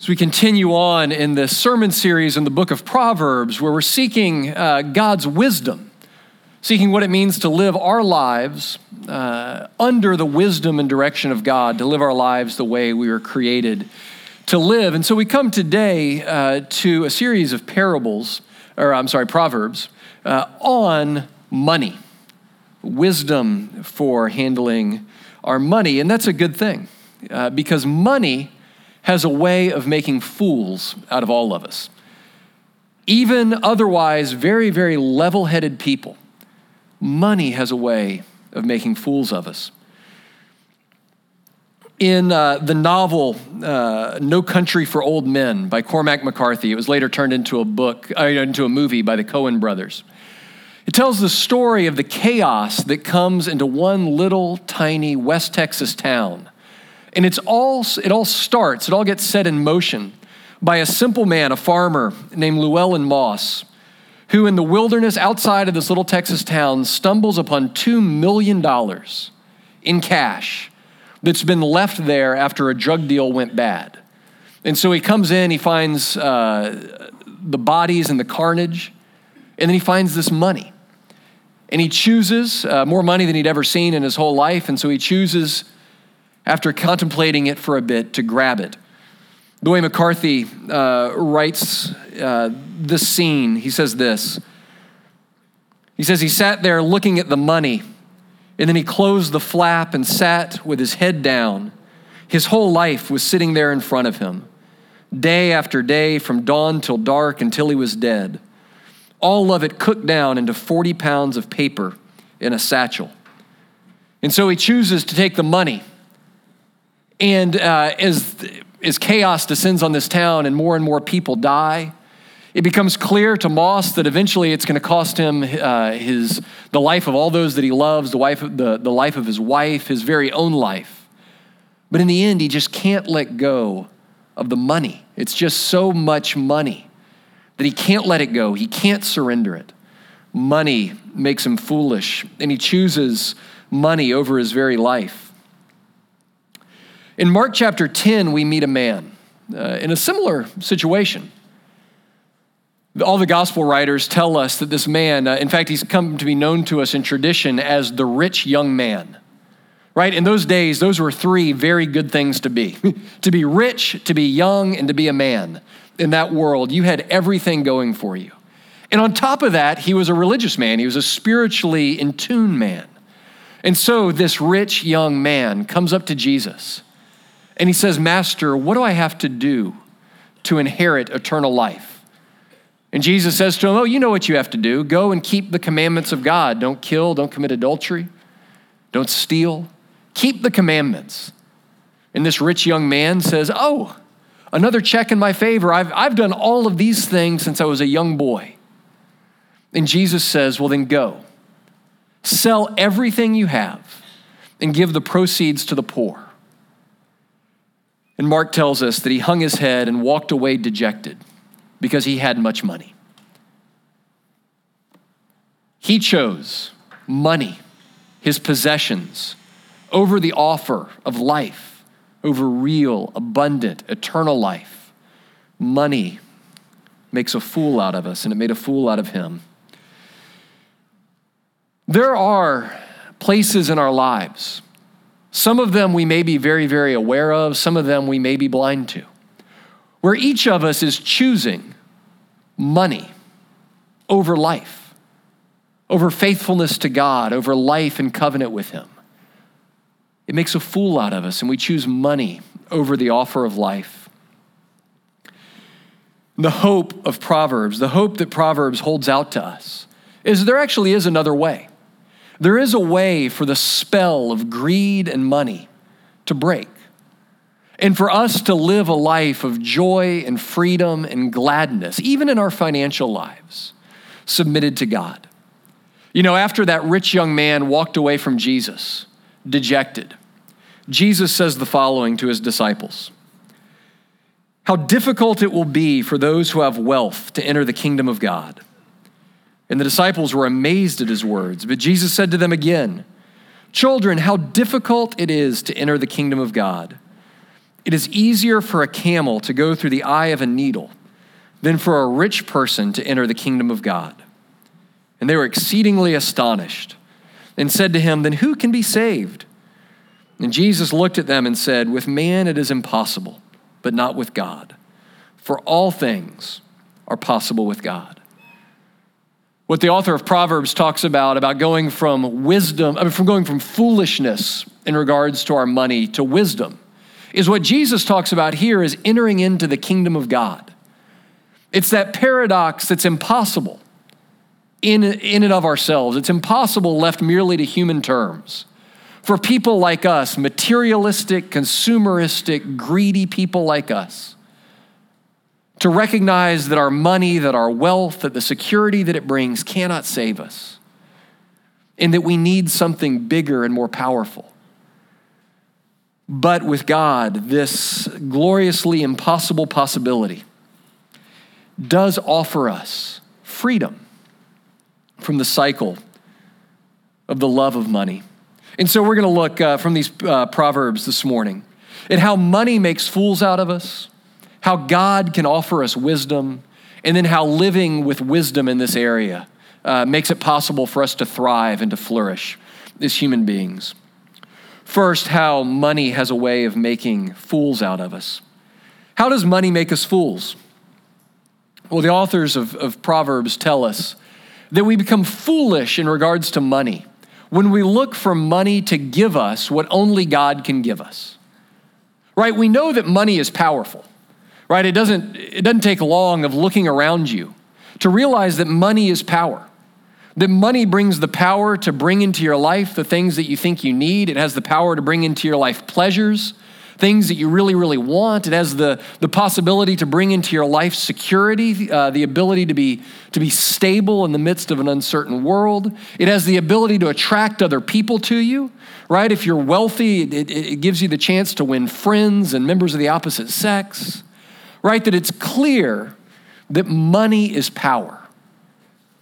As we continue on in this sermon series in the book of Proverbs, where we're seeking uh, God's wisdom, seeking what it means to live our lives uh, under the wisdom and direction of God, to live our lives the way we were created to live. And so we come today uh, to a series of parables, or I'm sorry, Proverbs, uh, on money, wisdom for handling our money. And that's a good thing uh, because money has a way of making fools out of all of us. Even otherwise very, very level headed people, money has a way of making fools of us. In uh, the novel uh, No Country for Old Men by Cormac McCarthy, it was later turned into a book, uh, into a movie by the Coen brothers. It tells the story of the chaos that comes into one little tiny West Texas town and it's all, it all starts, it all gets set in motion by a simple man, a farmer named Llewellyn Moss, who in the wilderness outside of this little Texas town stumbles upon $2 million in cash that's been left there after a drug deal went bad. And so he comes in, he finds uh, the bodies and the carnage, and then he finds this money. And he chooses uh, more money than he'd ever seen in his whole life, and so he chooses after contemplating it for a bit, to grab it. The way McCarthy uh, writes uh, this scene, he says this. He says he sat there looking at the money, and then he closed the flap and sat with his head down. His whole life was sitting there in front of him, day after day, from dawn till dark until he was dead. All of it cooked down into 40 pounds of paper in a satchel. And so he chooses to take the money and uh, as, as chaos descends on this town and more and more people die, it becomes clear to Moss that eventually it's going to cost him uh, his, the life of all those that he loves, the, wife, the, the life of his wife, his very own life. But in the end, he just can't let go of the money. It's just so much money that he can't let it go. He can't surrender it. Money makes him foolish, and he chooses money over his very life. In Mark chapter 10, we meet a man uh, in a similar situation. All the gospel writers tell us that this man, uh, in fact, he's come to be known to us in tradition as the rich young man. Right? In those days, those were three very good things to be to be rich, to be young, and to be a man. In that world, you had everything going for you. And on top of that, he was a religious man, he was a spiritually in tune man. And so this rich young man comes up to Jesus and he says, Master, what do I have to do to inherit eternal life? And Jesus says to him, Oh, you know what you have to do. Go and keep the commandments of God. Don't kill, don't commit adultery, don't steal. Keep the commandments. And this rich young man says, Oh, another check in my favor. I've, I've done all of these things since I was a young boy. And Jesus says, Well, then go. Sell everything you have and give the proceeds to the poor and Mark tells us that he hung his head and walked away dejected because he had much money. He chose money, his possessions, over the offer of life, over real, abundant, eternal life. Money makes a fool out of us, and it made a fool out of him. There are places in our lives some of them we may be very, very aware of, some of them we may be blind to, where each of us is choosing money over life, over faithfulness to God, over life and covenant with Him. It makes a fool out of us, and we choose money over the offer of life. The hope of Proverbs, the hope that Proverbs holds out to us, is there actually is another way. There is a way for the spell of greed and money to break. And for us to live a life of joy and freedom and gladness, even in our financial lives, submitted to God. You know, after that rich young man walked away from Jesus, dejected, Jesus says the following to his disciples How difficult it will be for those who have wealth to enter the kingdom of God. And the disciples were amazed at his words. But Jesus said to them again, Children, how difficult it is to enter the kingdom of God. It is easier for a camel to go through the eye of a needle than for a rich person to enter the kingdom of God. And they were exceedingly astonished and said to him, Then who can be saved? And Jesus looked at them and said, With man it is impossible, but not with God. For all things are possible with God. What the author of Proverbs talks about, about going from wisdom, I mean, from going from foolishness in regards to our money to wisdom, is what Jesus talks about here is entering into the kingdom of God. It's that paradox that's impossible in, in and of ourselves. It's impossible left merely to human terms. For people like us, materialistic, consumeristic, greedy people like us, to recognize that our money, that our wealth, that the security that it brings cannot save us, and that we need something bigger and more powerful. But with God, this gloriously impossible possibility does offer us freedom from the cycle of the love of money. And so we're going to look uh, from these uh, Proverbs this morning at how money makes fools out of us, how God can offer us wisdom, and then how living with wisdom in this area uh, makes it possible for us to thrive and to flourish as human beings. First, how money has a way of making fools out of us. How does money make us fools? Well, the authors of, of Proverbs tell us that we become foolish in regards to money when we look for money to give us what only God can give us. Right? We know that money is powerful. Right? It doesn't it doesn't take long of looking around you to realize that money is power. That money brings the power to bring into your life the things that you think you need. It has the power to bring into your life pleasures things that you really, really want. It has the, the possibility to bring into your life security, uh, the ability to be, to be stable in the midst of an uncertain world. It has the ability to attract other people to you, right? If you're wealthy, it, it gives you the chance to win friends and members of the opposite sex, right? That it's clear that money is power.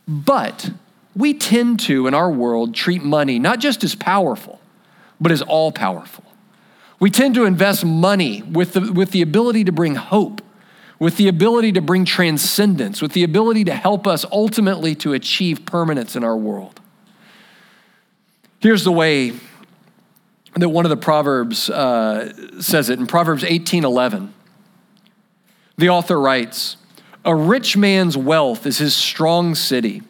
But we tend to, in our world, treat money not just as powerful, but as all powerful. We tend to invest money with the, with the ability to bring hope, with the ability to bring transcendence, with the ability to help us ultimately to achieve permanence in our world. Here's the way that one of the Proverbs uh, says it in Proverbs 18 11. The author writes, A rich man's wealth is his strong city,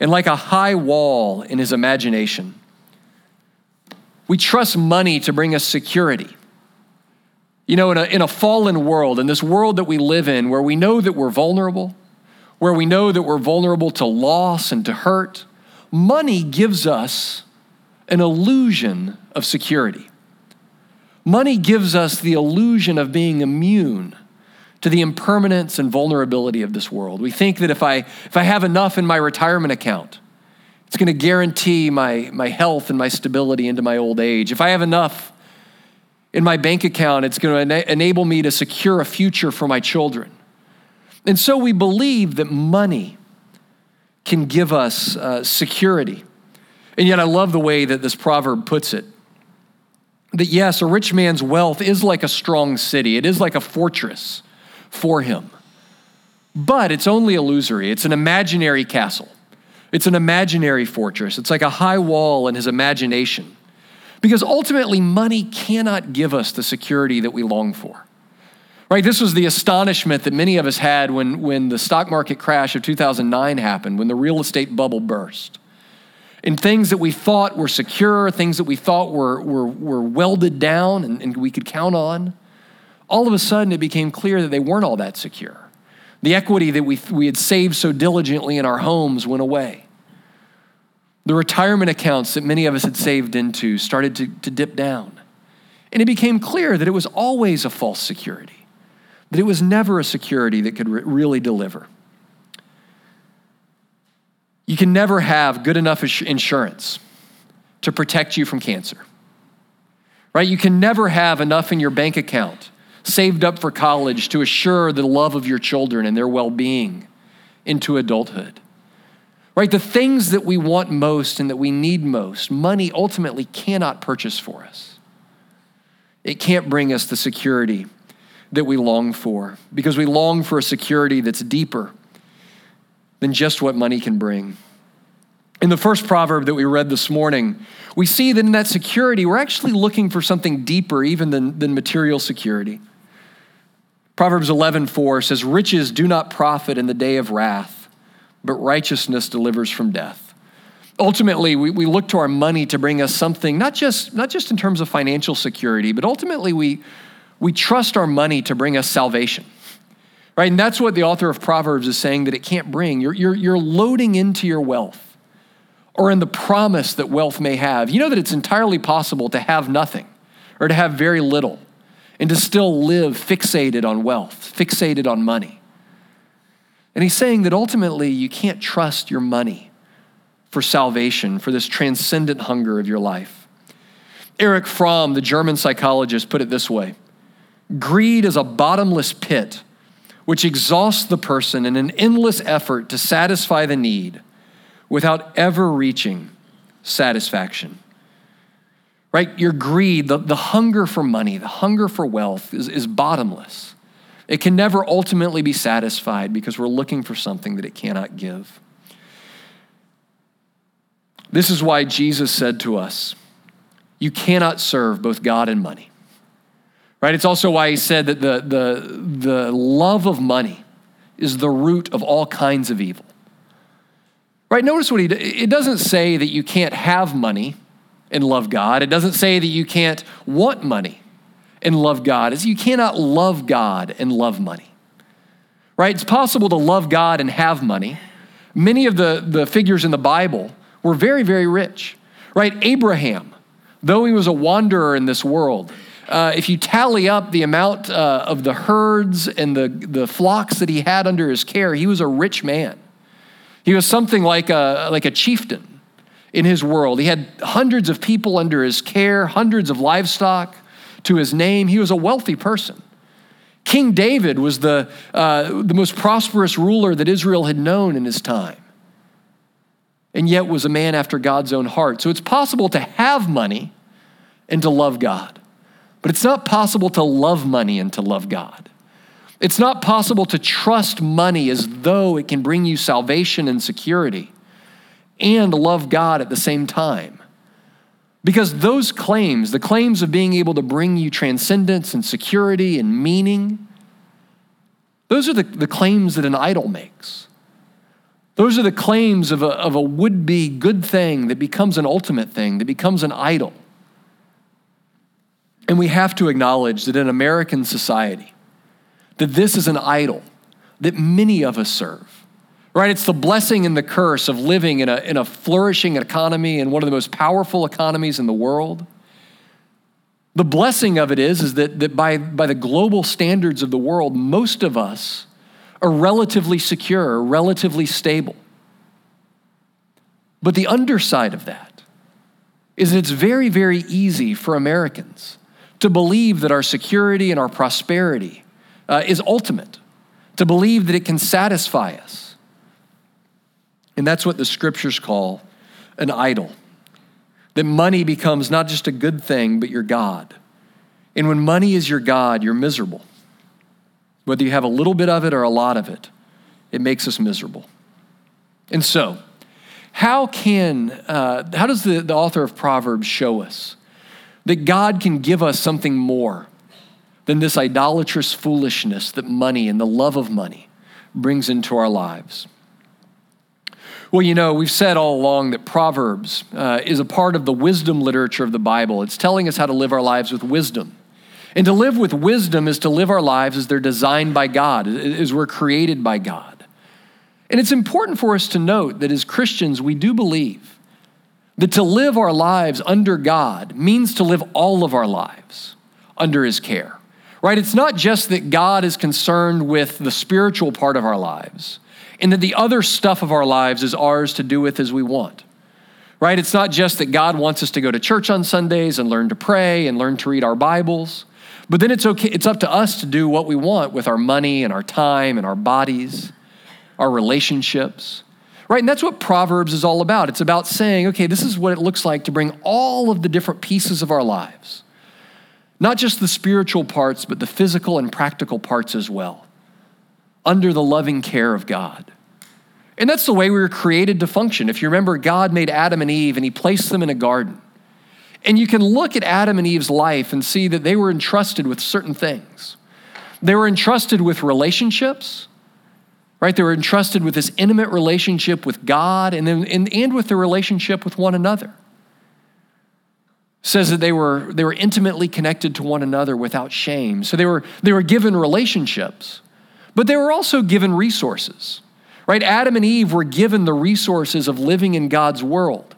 and like a high wall in his imagination. We trust money to bring us security. You know, in a, in a fallen world, in this world that we live in, where we know that we're vulnerable, where we know that we're vulnerable to loss and to hurt, money gives us an illusion of security. Money gives us the illusion of being immune to the impermanence and vulnerability of this world. We think that if I, if I have enough in my retirement account, it's going to guarantee my, my health and my stability into my old age. If I have enough in my bank account, it's going to ena- enable me to secure a future for my children. And so we believe that money can give us uh, security. And yet, I love the way that this proverb puts it that yes, a rich man's wealth is like a strong city, it is like a fortress for him. But it's only illusory, it's an imaginary castle. It's an imaginary fortress. It's like a high wall in his imagination. Because ultimately, money cannot give us the security that we long for. Right? This was the astonishment that many of us had when, when the stock market crash of 2009 happened, when the real estate bubble burst. And things that we thought were secure, things that we thought were, were, were welded down and, and we could count on, all of a sudden it became clear that they weren't all that secure. The equity that we, we had saved so diligently in our homes went away. The retirement accounts that many of us had saved into started to, to dip down. And it became clear that it was always a false security, that it was never a security that could re- really deliver. You can never have good enough insurance to protect you from cancer. Right? You can never have enough in your bank account saved up for college to assure the love of your children and their well being into adulthood. Right? The things that we want most and that we need most, money ultimately cannot purchase for us. it can't bring us the security that we long for because we long for a security that's deeper than just what money can bring. In the first proverb that we read this morning, we see that in that security, we're actually looking for something deeper even than, than material security. Proverbs 11:4 says, "Riches do not profit in the day of wrath, but righteousness delivers from death." Ultimately, we, we look to our money to bring us something, not just, not just in terms of financial security, but ultimately we, we trust our money to bring us salvation. Right? And that's what the author of Proverbs is saying that it can't bring. You're, you're, you're loading into your wealth or in the promise that wealth may have. You know that it's entirely possible to have nothing or to have very little and to still live fixated on wealth, fixated on money. And he's saying that ultimately you can't trust your money for salvation, for this transcendent hunger of your life. Erich Fromm, the German psychologist, put it this way Greed is a bottomless pit which exhausts the person in an endless effort to satisfy the need without ever reaching satisfaction. Right? Your greed, the, the hunger for money, the hunger for wealth is, is bottomless. It can never ultimately be satisfied because we're looking for something that it cannot give. This is why Jesus said to us, You cannot serve both God and money. Right? It's also why he said that the, the, the love of money is the root of all kinds of evil. Right? Notice what he it doesn't say that you can't have money and love God. It doesn't say that you can't want money and love God. It's you cannot love God and love money. Right? It's possible to love God and have money. Many of the, the figures in the Bible were very, very rich. Right? Abraham, though he was a wanderer in this world, uh, if you tally up the amount uh, of the herds and the, the flocks that he had under his care, he was a rich man. He was something like a, like a chieftain in his world. He had hundreds of people under his care, hundreds of livestock to his name. He was a wealthy person. King David was the, uh, the most prosperous ruler that Israel had known in his time, and yet was a man after God's own heart. So it's possible to have money and to love God, but it's not possible to love money and to love God. It's not possible to trust money as though it can bring you salvation and security and love God at the same time. Because those claims, the claims of being able to bring you transcendence and security and meaning, those are the, the claims that an idol makes. Those are the claims of a, of a would be good thing that becomes an ultimate thing, that becomes an idol. And we have to acknowledge that in American society, that this is an idol that many of us serve. Right? It's the blessing and the curse of living in a, in a flourishing economy and one of the most powerful economies in the world. The blessing of it is, is that, that by, by the global standards of the world, most of us are relatively secure, relatively stable. But the underside of that is that it's very, very easy for Americans to believe that our security and our prosperity uh, is ultimate, to believe that it can satisfy us. And that's what the scriptures call an idol. That money becomes not just a good thing, but your God. And when money is your God, you're miserable. Whether you have a little bit of it or a lot of it, it makes us miserable. And so, how can, uh, how does the, the author of Proverbs show us that God can give us something more than this idolatrous foolishness that money and the love of money brings into our lives. Well, you know, we've said all along that Proverbs uh, is a part of the wisdom literature of the Bible. It's telling us how to live our lives with wisdom. And to live with wisdom is to live our lives as they're designed by God, as we're created by God. And it's important for us to note that as Christians, we do believe that to live our lives under God means to live all of our lives under His care right? It's not just that God is concerned with the spiritual part of our lives and that the other stuff of our lives is ours to do with as we want, right? It's not just that God wants us to go to church on Sundays and learn to pray and learn to read our Bibles, but then it's okay, it's up to us to do what we want with our money and our time and our bodies, our relationships. Right? And that's what Proverbs is all about. It's about saying, okay, this is what it looks like to bring all of the different pieces of our lives Not just the spiritual parts, but the physical and practical parts as well, under the loving care of God. And that's the way we were created to function. If you remember, God made Adam and Eve and he placed them in a garden. And you can look at Adam and Eve's life and see that they were entrusted with certain things. They were entrusted with relationships, right? They were entrusted with this intimate relationship with God and, then, and, and with the relationship with one another. Says that they were, they were intimately connected to one another without shame. So they were, they were given relationships, but they were also given resources, right? Adam and Eve were given the resources of living in God's world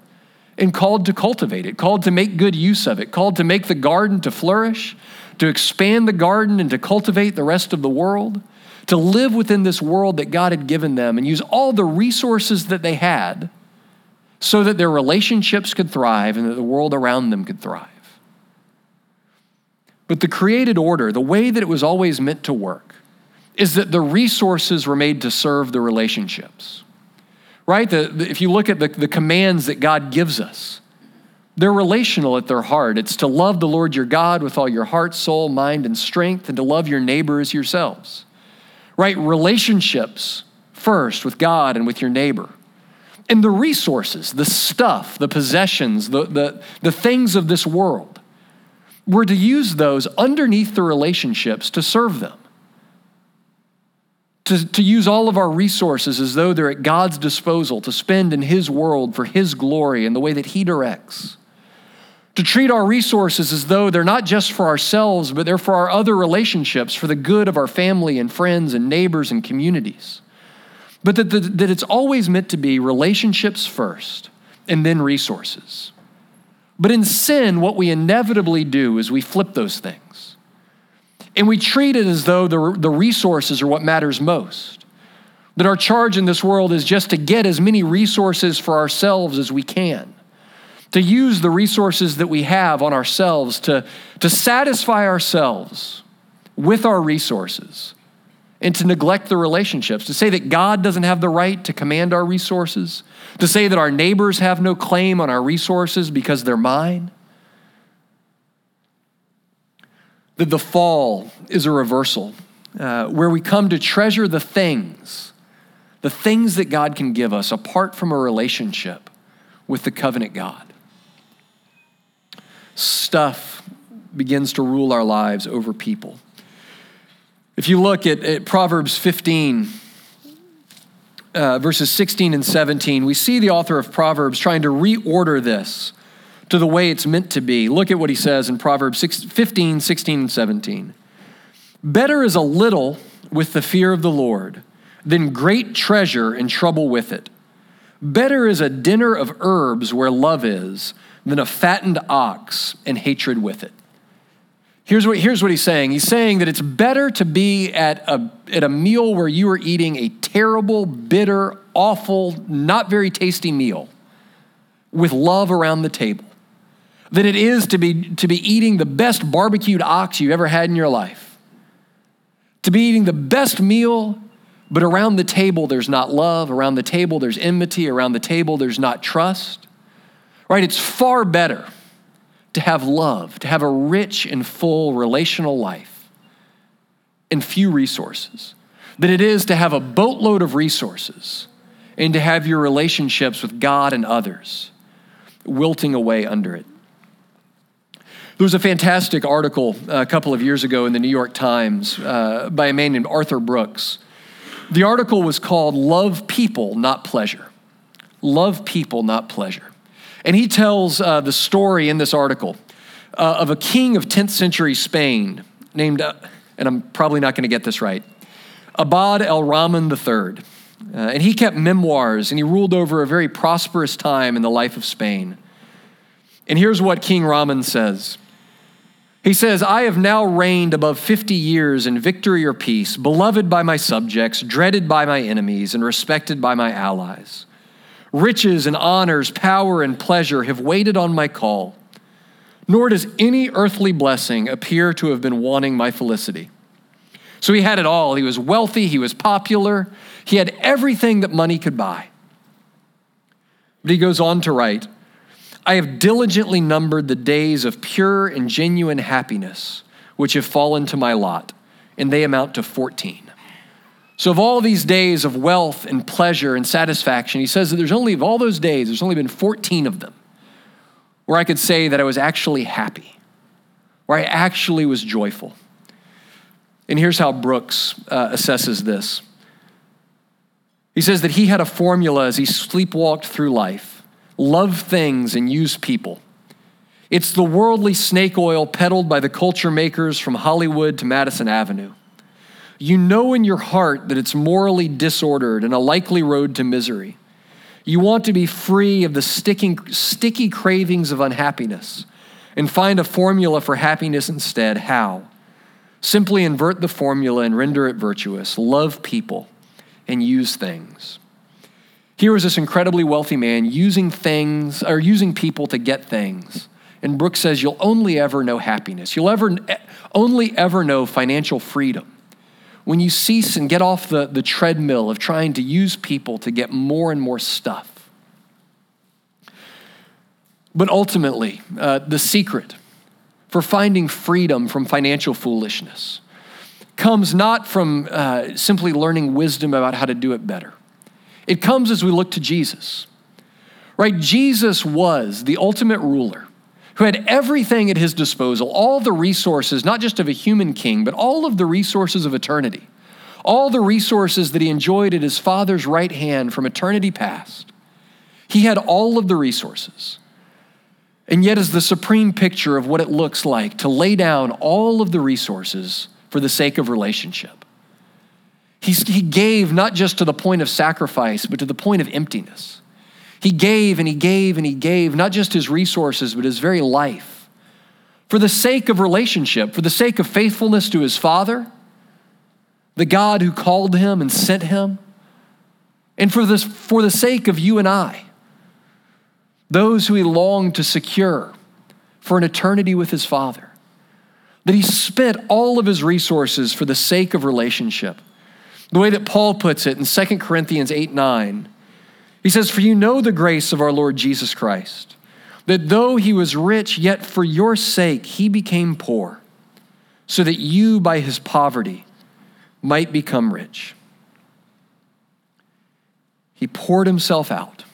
and called to cultivate it, called to make good use of it, called to make the garden to flourish, to expand the garden and to cultivate the rest of the world, to live within this world that God had given them and use all the resources that they had so that their relationships could thrive and that the world around them could thrive. But the created order, the way that it was always meant to work, is that the resources were made to serve the relationships right? The, the, if you look at the, the commands that God gives us, they're relational at their heart. It's to love the Lord your God with all your heart, soul, mind, and strength, and to love your neighbor as yourselves. Right? Relationships first with God and with your neighbor. And the resources, the stuff, the possessions, the, the, the things of this world, we're to use those underneath the relationships to serve them to, to use all of our resources as though they're at God's disposal to spend in His world for His glory in the way that He directs. To treat our resources as though they're not just for ourselves, but they're for our other relationships, for the good of our family and friends and neighbors and communities. But that, that, that it's always meant to be relationships first and then resources. But in sin, what we inevitably do is we flip those things. And we treat it as though the, the resources are what matters most. That our charge in this world is just to get as many resources for ourselves as we can, to use the resources that we have on ourselves, to, to satisfy ourselves with our resources, and to neglect the relationships, to say that God doesn't have the right to command our resources, to say that our neighbors have no claim on our resources because they're mine. That the fall is a reversal, uh, where we come to treasure the things, the things that God can give us apart from a relationship with the covenant God. Stuff begins to rule our lives over people. If you look at, at Proverbs 15, uh, verses 16 and 17, we see the author of Proverbs trying to reorder this to the way it's meant to be. Look at what he says in Proverbs 15, 16, and 17. Better is a little with the fear of the Lord than great treasure and trouble with it. Better is a dinner of herbs where love is than a fattened ox and hatred with it. Here's what, here's what he's saying. He's saying that it's better to be at a, at a meal where you are eating a terrible, bitter, awful, not very tasty meal with love around the table than it is to be, to be eating the best barbecued ox you've ever had in your life. To be eating the best meal, but around the table there's not love, around the table there's enmity, around the table there's not trust. Right? It's far better to have love, to have a rich and full relational life and few resources than it is to have a boatload of resources and to have your relationships with God and others wilting away under it. There was a fantastic article a couple of years ago in the New York Times uh, by a man named Arthur Brooks. The article was called Love People, Not Pleasure. Love People, Not Pleasure. And he tells uh, the story in this article uh, of a king of 10th century Spain named, uh, and I'm probably not going to get this right, Abad el Rahman III. Uh, and he kept memoirs and he ruled over a very prosperous time in the life of Spain. And here's what King Rahman says he says, I have now reigned above 50 years in victory or peace, beloved by my subjects, dreaded by my enemies, and respected by my allies. Riches and honors, power and pleasure have waited on my call, nor does any earthly blessing appear to have been wanting my felicity. So he had it all. He was wealthy, he was popular, he had everything that money could buy. But he goes on to write, I have diligently numbered the days of pure and genuine happiness which have fallen to my lot, and they amount to 14. So, of all these days of wealth and pleasure and satisfaction, he says that there's only, of all those days, there's only been 14 of them where I could say that I was actually happy, where I actually was joyful. And here's how Brooks uh, assesses this he says that he had a formula as he sleepwalked through life love things and use people. It's the worldly snake oil peddled by the culture makers from Hollywood to Madison Avenue. You know in your heart that it's morally disordered and a likely road to misery. You want to be free of the sticking, sticky cravings of unhappiness and find a formula for happiness instead. How? Simply invert the formula and render it virtuous. Love people and use things. Here was this incredibly wealthy man using things or using people to get things. And Brooks says you'll only ever know happiness. You'll ever only ever know financial freedom when you cease and get off the, the treadmill of trying to use people to get more and more stuff. But ultimately, uh, the secret for finding freedom from financial foolishness comes not from uh, simply learning wisdom about how to do it better. It comes as we look to Jesus. Right? Jesus was the ultimate ruler who had everything at his disposal, all the resources, not just of a human king, but all of the resources of eternity, all the resources that he enjoyed at his Father's right hand from eternity past. He had all of the resources. And yet, is the supreme picture of what it looks like to lay down all of the resources for the sake of relationship. He, he gave not just to the point of sacrifice, but to the point of emptiness. He gave and he gave and he gave, not just his resources, but his very life. For the sake of relationship, for the sake of faithfulness to his Father, the God who called him and sent him, and for, this, for the sake of you and I, those who he longed to secure for an eternity with his Father. That he spent all of his resources for the sake of relationship. The way that Paul puts it in 2 Corinthians 8 9 he says, For you know the grace of our Lord Jesus Christ, that though he was rich, yet for your sake he became poor, so that you by his poverty might become rich. He poured himself out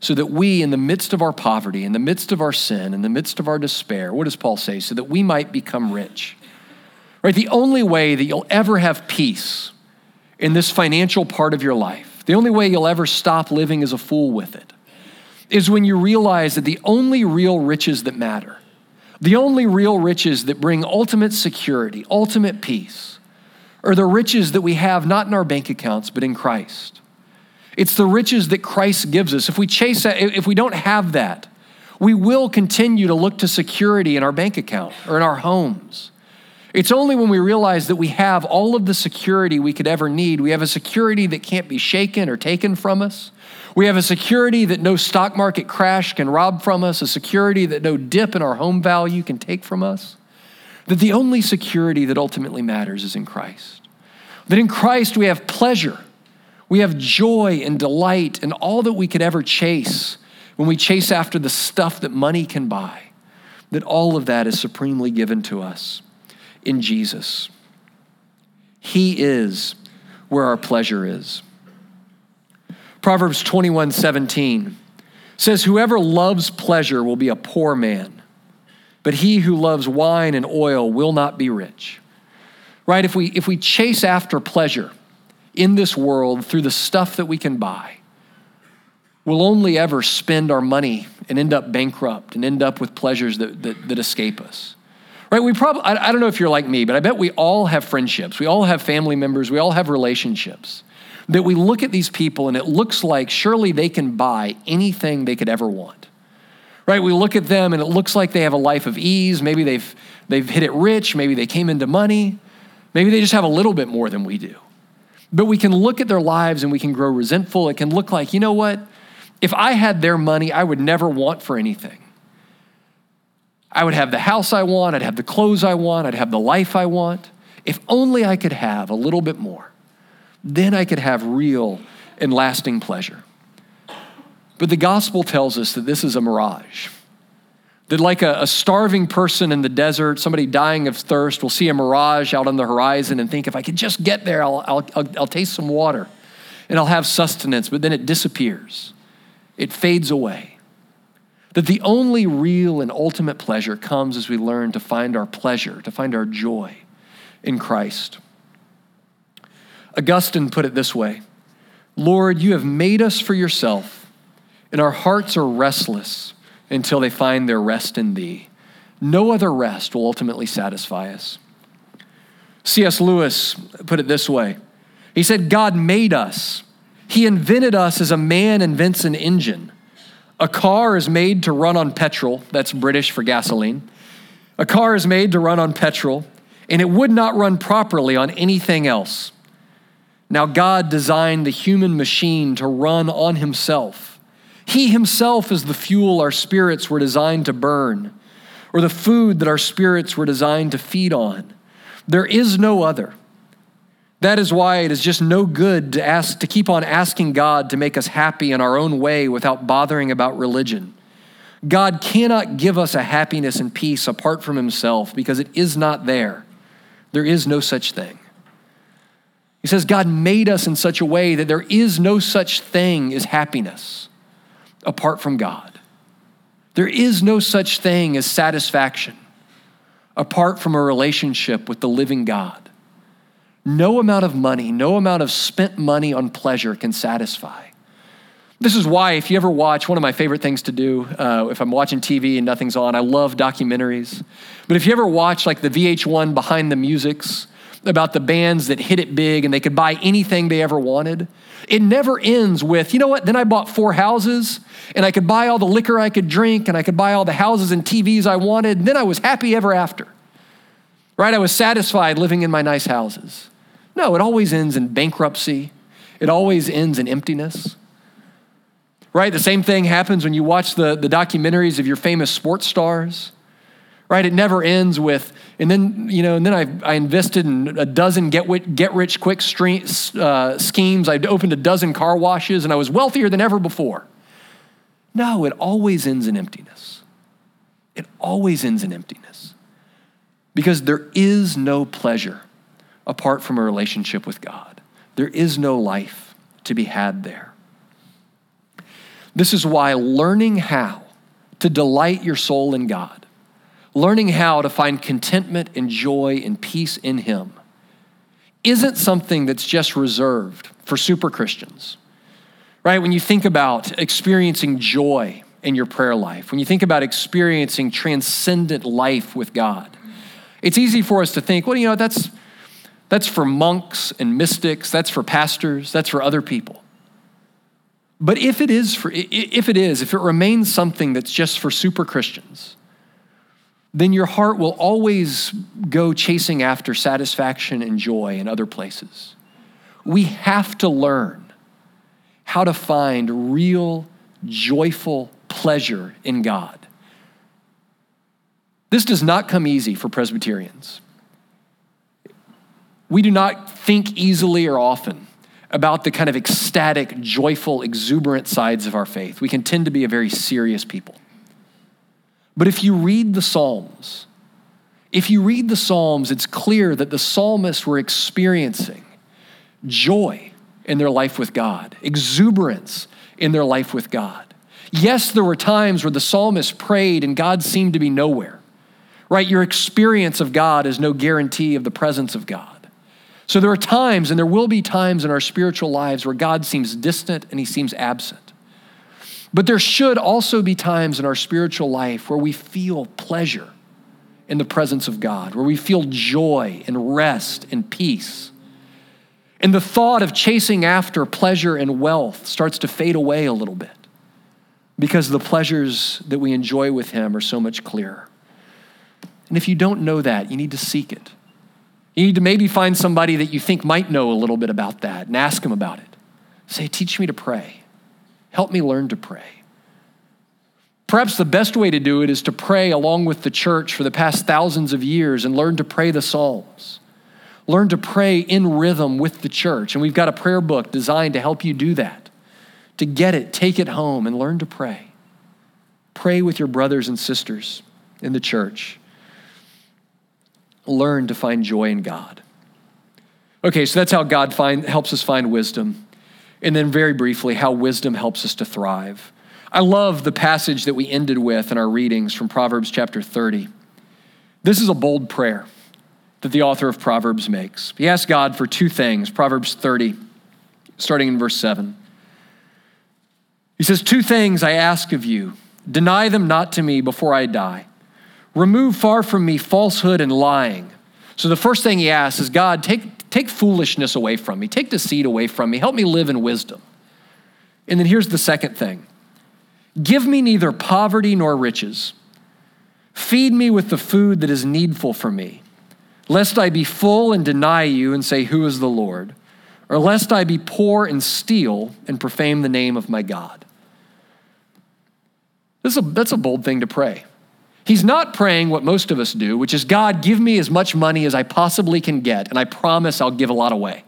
so that we, in the midst of our poverty, in the midst of our sin, in the midst of our despair, what does Paul say? So that we might become rich. Right? The only way that you'll ever have peace in this financial part of your life the only way you'll ever stop living as a fool with it is when you realize that the only real riches that matter, the only real riches that bring ultimate security, ultimate peace, are the riches that we have not in our bank accounts, but in Christ. It's the riches that Christ gives us. If we chase that, if we don't have that, we will continue to look to security in our bank account or in our homes. It's only when we realize that we have all of the security we could ever need. We have a security that can't be shaken or taken from us. We have a security that no stock market crash can rob from us, a security that no dip in our home value can take from us. That the only security that ultimately matters is in Christ. That in Christ we have pleasure, we have joy and delight and all that we could ever chase when we chase after the stuff that money can buy. That all of that is supremely given to us in Jesus. He is where our pleasure is. Proverbs 21 17 says, Whoever loves pleasure will be a poor man, but he who loves wine and oil will not be rich. Right? If we, if we chase after pleasure in this world through the stuff that we can buy, we'll only ever spend our money and end up bankrupt and end up with pleasures that, that, that escape us. Right? We probably, I, I don't know if you're like me, but I bet we all have friendships. We all have family members. We all have relationships that we look at these people and it looks like surely they can buy anything they could ever want. Right? We look at them and it looks like they have a life of ease. Maybe they've, they've hit it rich. Maybe they came into money. Maybe they just have a little bit more than we do. But we can look at their lives and we can grow resentful. It can look like, you know what? If I had their money, I would never want for anything. I would have the house I want, I'd have the clothes I want, I'd have the life I want. If only I could have a little bit more, then I could have real and lasting pleasure. But the gospel tells us that this is a mirage. That, like a, a, starving person in the desert, somebody dying of thirst, will see a mirage out on the horizon and think, if I could just get there, I'll, I'll, I'll, I'll taste some water and I'll have sustenance, but then it disappears, it fades away. That the only real and ultimate pleasure comes as we learn to find our pleasure, to find our joy in Christ. Augustine put it this way Lord, you have made us for yourself, and our hearts are restless until they find their rest in thee. No other rest will ultimately satisfy us. C.S. Lewis put it this way He said, God made us, He invented us as a man invents an engine. A car is made to run on petrol, that's British for gasoline. A car is made to run on petrol, and it would not run properly on anything else. Now, God designed the human machine to run on Himself. He Himself is the fuel our spirits were designed to burn, or the food that our spirits were designed to feed on. There is no other. That is why it is just no good to ask to keep on asking God to make us happy in our own way without bothering about religion. God cannot give us a happiness and peace apart from himself because it is not there. There is no such thing. He says God made us in such a way that there is no such thing as happiness apart from God. There is no such thing as satisfaction apart from a relationship with the living God. No amount of money, no amount of spent money on pleasure can satisfy. This is why, if you ever watch, one of my favorite things to do, uh, if I'm watching TV and nothing's on, I love documentaries. But if you ever watch like the VH1 Behind the Musics, about the bands that hit it big and they could buy anything they ever wanted. It never ends with, you know what, then I bought four houses and I could buy all the liquor I could drink and I could buy all the houses and TVs I wanted. And then I was happy ever after. Right? I was satisfied living in my nice houses. No, it always ends in bankruptcy, it always ends in emptiness. Right? The same thing happens when you watch the, the documentaries of your famous sports stars right? It never ends with, and then, you know, and then I, I invested in a dozen get, get rich quick stream, uh, schemes. I opened a dozen car washes and I was wealthier than ever before. No, it always ends in emptiness. It always ends in emptiness because there is no pleasure apart from a relationship with God. There is no life to be had there. This is why learning how to delight your soul in God learning how to find contentment and joy and peace in Him isn't something that's just reserved for super Christians, right? When you think about experiencing joy in your prayer life, when you think about experiencing transcendent life with God, it's easy for us to think, well, you know, that's, that's for monks and mystics, that's for pastors, that's for other people. But if it is for if it is, if it remains something that's just for super Christians, then your heart will always go chasing after satisfaction and joy in other places. We have to learn how to find real, joyful pleasure in God. This does not come easy for Presbyterians. We do not think easily or often about the kind of ecstatic, joyful, exuberant sides of our faith. We can tend to be a very serious people. But if you read the Psalms, if you read the Psalms, it's clear that the psalmists were experiencing joy in their life with God, exuberance in their life with God. Yes, there were times where the psalmist prayed and God seemed to be nowhere, right? Your experience of God is no guarantee of the presence of God. So there are times, and there will be times in our spiritual lives where God seems distant and he seems absent. But there should also be times in our spiritual life where we feel pleasure in the presence of God, where we feel joy and rest and peace. And the thought of chasing after pleasure and wealth starts to fade away a little bit because the pleasures that we enjoy with Him are so much clearer. And if you don't know that, you need to seek it. You need to maybe find somebody that you think might know a little bit about that and ask them about it. Say, teach me to pray. Help me learn to pray. Perhaps the best way to do it is to pray along with the church for the past thousands of years and learn to pray the Psalms. Learn to pray in rhythm with the church. And we've got a prayer book designed to help you do that, to get it, take it home and learn to pray. Pray with your brothers and sisters in the church. Learn to find joy in God. Okay, so that's how God find, helps us find wisdom. And then, very briefly, how wisdom helps us to thrive. I love the passage that we ended with in our readings from Proverbs chapter 30. This is a bold prayer that the author of Proverbs makes. He asks God for two things Proverbs 30, starting in verse 7. He says, Two things I ask of you, deny them not to me before I die. Remove far from me falsehood and lying. So the first thing he asks is, God, take, take foolishness away from me, take deceit away from me, help me live in wisdom. And then here's the second thing Give me neither poverty nor riches. Feed me with the food that is needful for me, lest I be full and deny you and say, Who is the Lord? Or lest I be poor and steal and profane the name of my God. This is a, that's a bold thing to pray. He's not praying what most of us do, which is God, give me as much money as I possibly can get, and I promise I'll give a lot away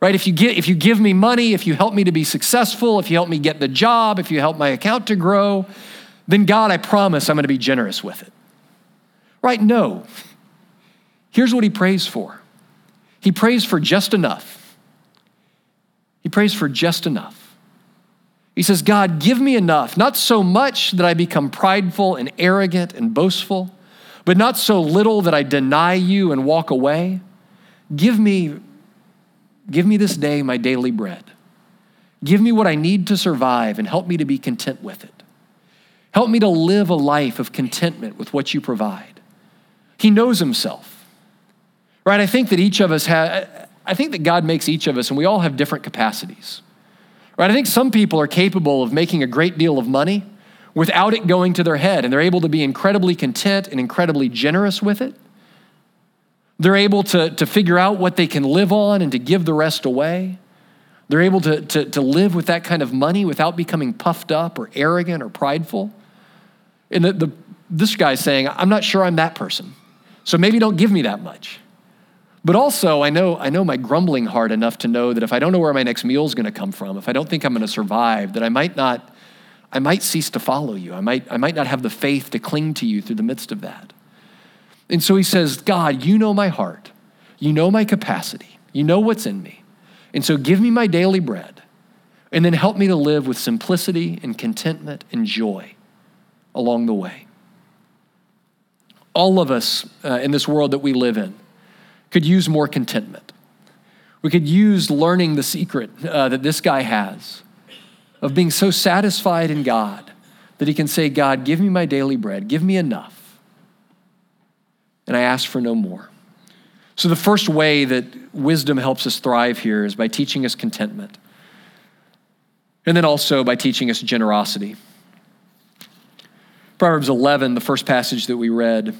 right? If you, get, if you give me money, if you help me to be successful, if you help me get the job, if you help my account to grow, then God, I promise I'm going to be generous with it. Right? No. Here's what he prays for he prays for just enough. He prays for just enough. He says, God, give me enough, not so much that I become prideful and arrogant and boastful, but not so little that I deny you and walk away. Give me Give me this day my daily bread. Give me what I need to survive and help me to be content with it. Help me to live a life of contentment with what you provide. He knows himself. Right? I think that each of us have, I think that God makes each of us, and we all have different capacities. Right? I think some people are capable of making a great deal of money without it going to their head, and they're able to be incredibly content and incredibly generous with it. They're able to, to figure out what they can live on and to give the rest away. They're able to, to, to live with that kind of money without becoming puffed up or arrogant or prideful. And the, the, this guy's saying, I'm not sure I'm that person. So maybe don't give me that much. But also, I know, I know my grumbling heart enough to know that if I don't know where my next meal is going to come from, if I don't think I'm going to survive, that I might not, I might cease to follow you. I might, I might not have the faith to cling to you through the midst of that. And so he says, God, you know my heart. You know my capacity. You know what's in me. And so give me my daily bread. And then help me to live with simplicity and contentment and joy along the way. All of us uh, in this world that we live in could use more contentment. We could use learning the secret uh, that this guy has of being so satisfied in God that he can say, God, give me my daily bread, give me enough and I ask for no more. So, the first way that wisdom helps us thrive here is by teaching us contentment, and then also by teaching us generosity. Proverbs 11, the first passage that we read,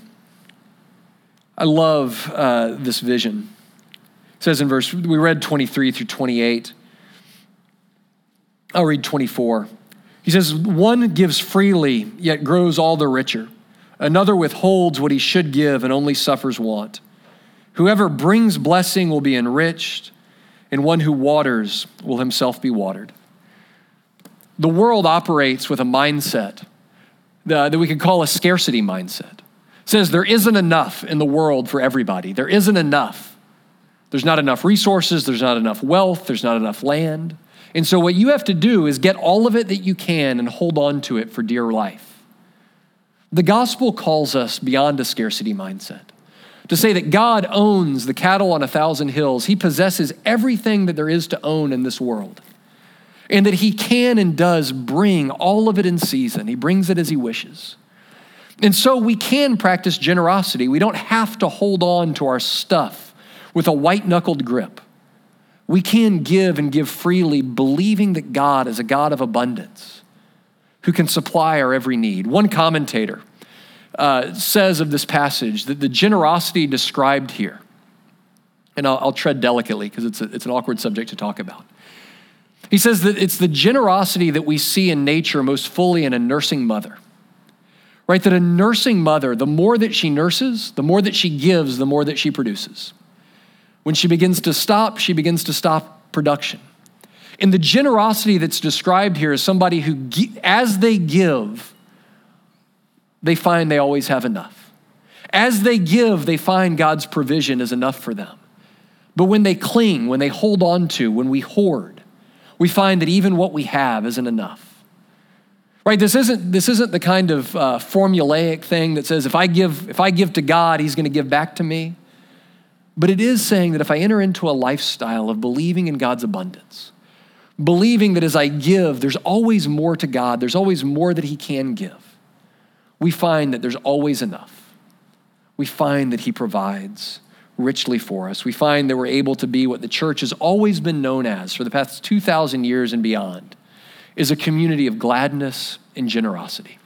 I love uh, this vision. It says in verse, we read 23 through 28. I'll read 24. He says, One gives freely, yet grows all the richer. Another withholds what he should give and only suffers want. Whoever brings blessing will be enriched, and one who waters will himself be watered. The world operates with a mindset that we could call a scarcity mindset. Says there isn't enough in the world for everybody. There isn't enough. There's not enough resources, there's not enough wealth, there's not enough land. And so, what you have to do is get all of it that you can and hold on to it for dear life. The gospel calls us beyond a scarcity mindset to say that God owns the cattle on a thousand hills. He possesses everything that there is to own in this world. And that He can and does bring all of it in season. He brings it as He wishes. And so we can practice generosity. We don't have to hold on to our stuff with a white knuckled grip. We can give and give freely, believing that God is a God of abundance who can supply our every need. One commentator uh, says of this passage that the generosity described here, and I'll, I'll tread delicately because it's, it's an awkward subject to talk about. He says that it's the generosity that we see in nature most fully in a nursing mother. Right? That a nursing mother, the more that she nurses, the more that she gives, the more that she produces. When she begins to stop, she begins to stop production. And the generosity that's described here is somebody who, as they give, they find they always have enough. As they give, they find God's provision is enough for them. But when they cling, when they hold on to, when we hoard, we find that even what we have isn't enough. Right? This isn't, this isn't the kind of uh, formulaic thing that says if I, give, if I give to God, He's going to give back to me. But it is saying that if I enter into a lifestyle of believing in God's abundance, believing that as I give, there's always more to God, there's always more that He can give, we find that there's always enough. We find that He provides richly for us. We find that we're able to be what the church has always been known as for the past 2,000 years and beyond is a community of gladness and generosity.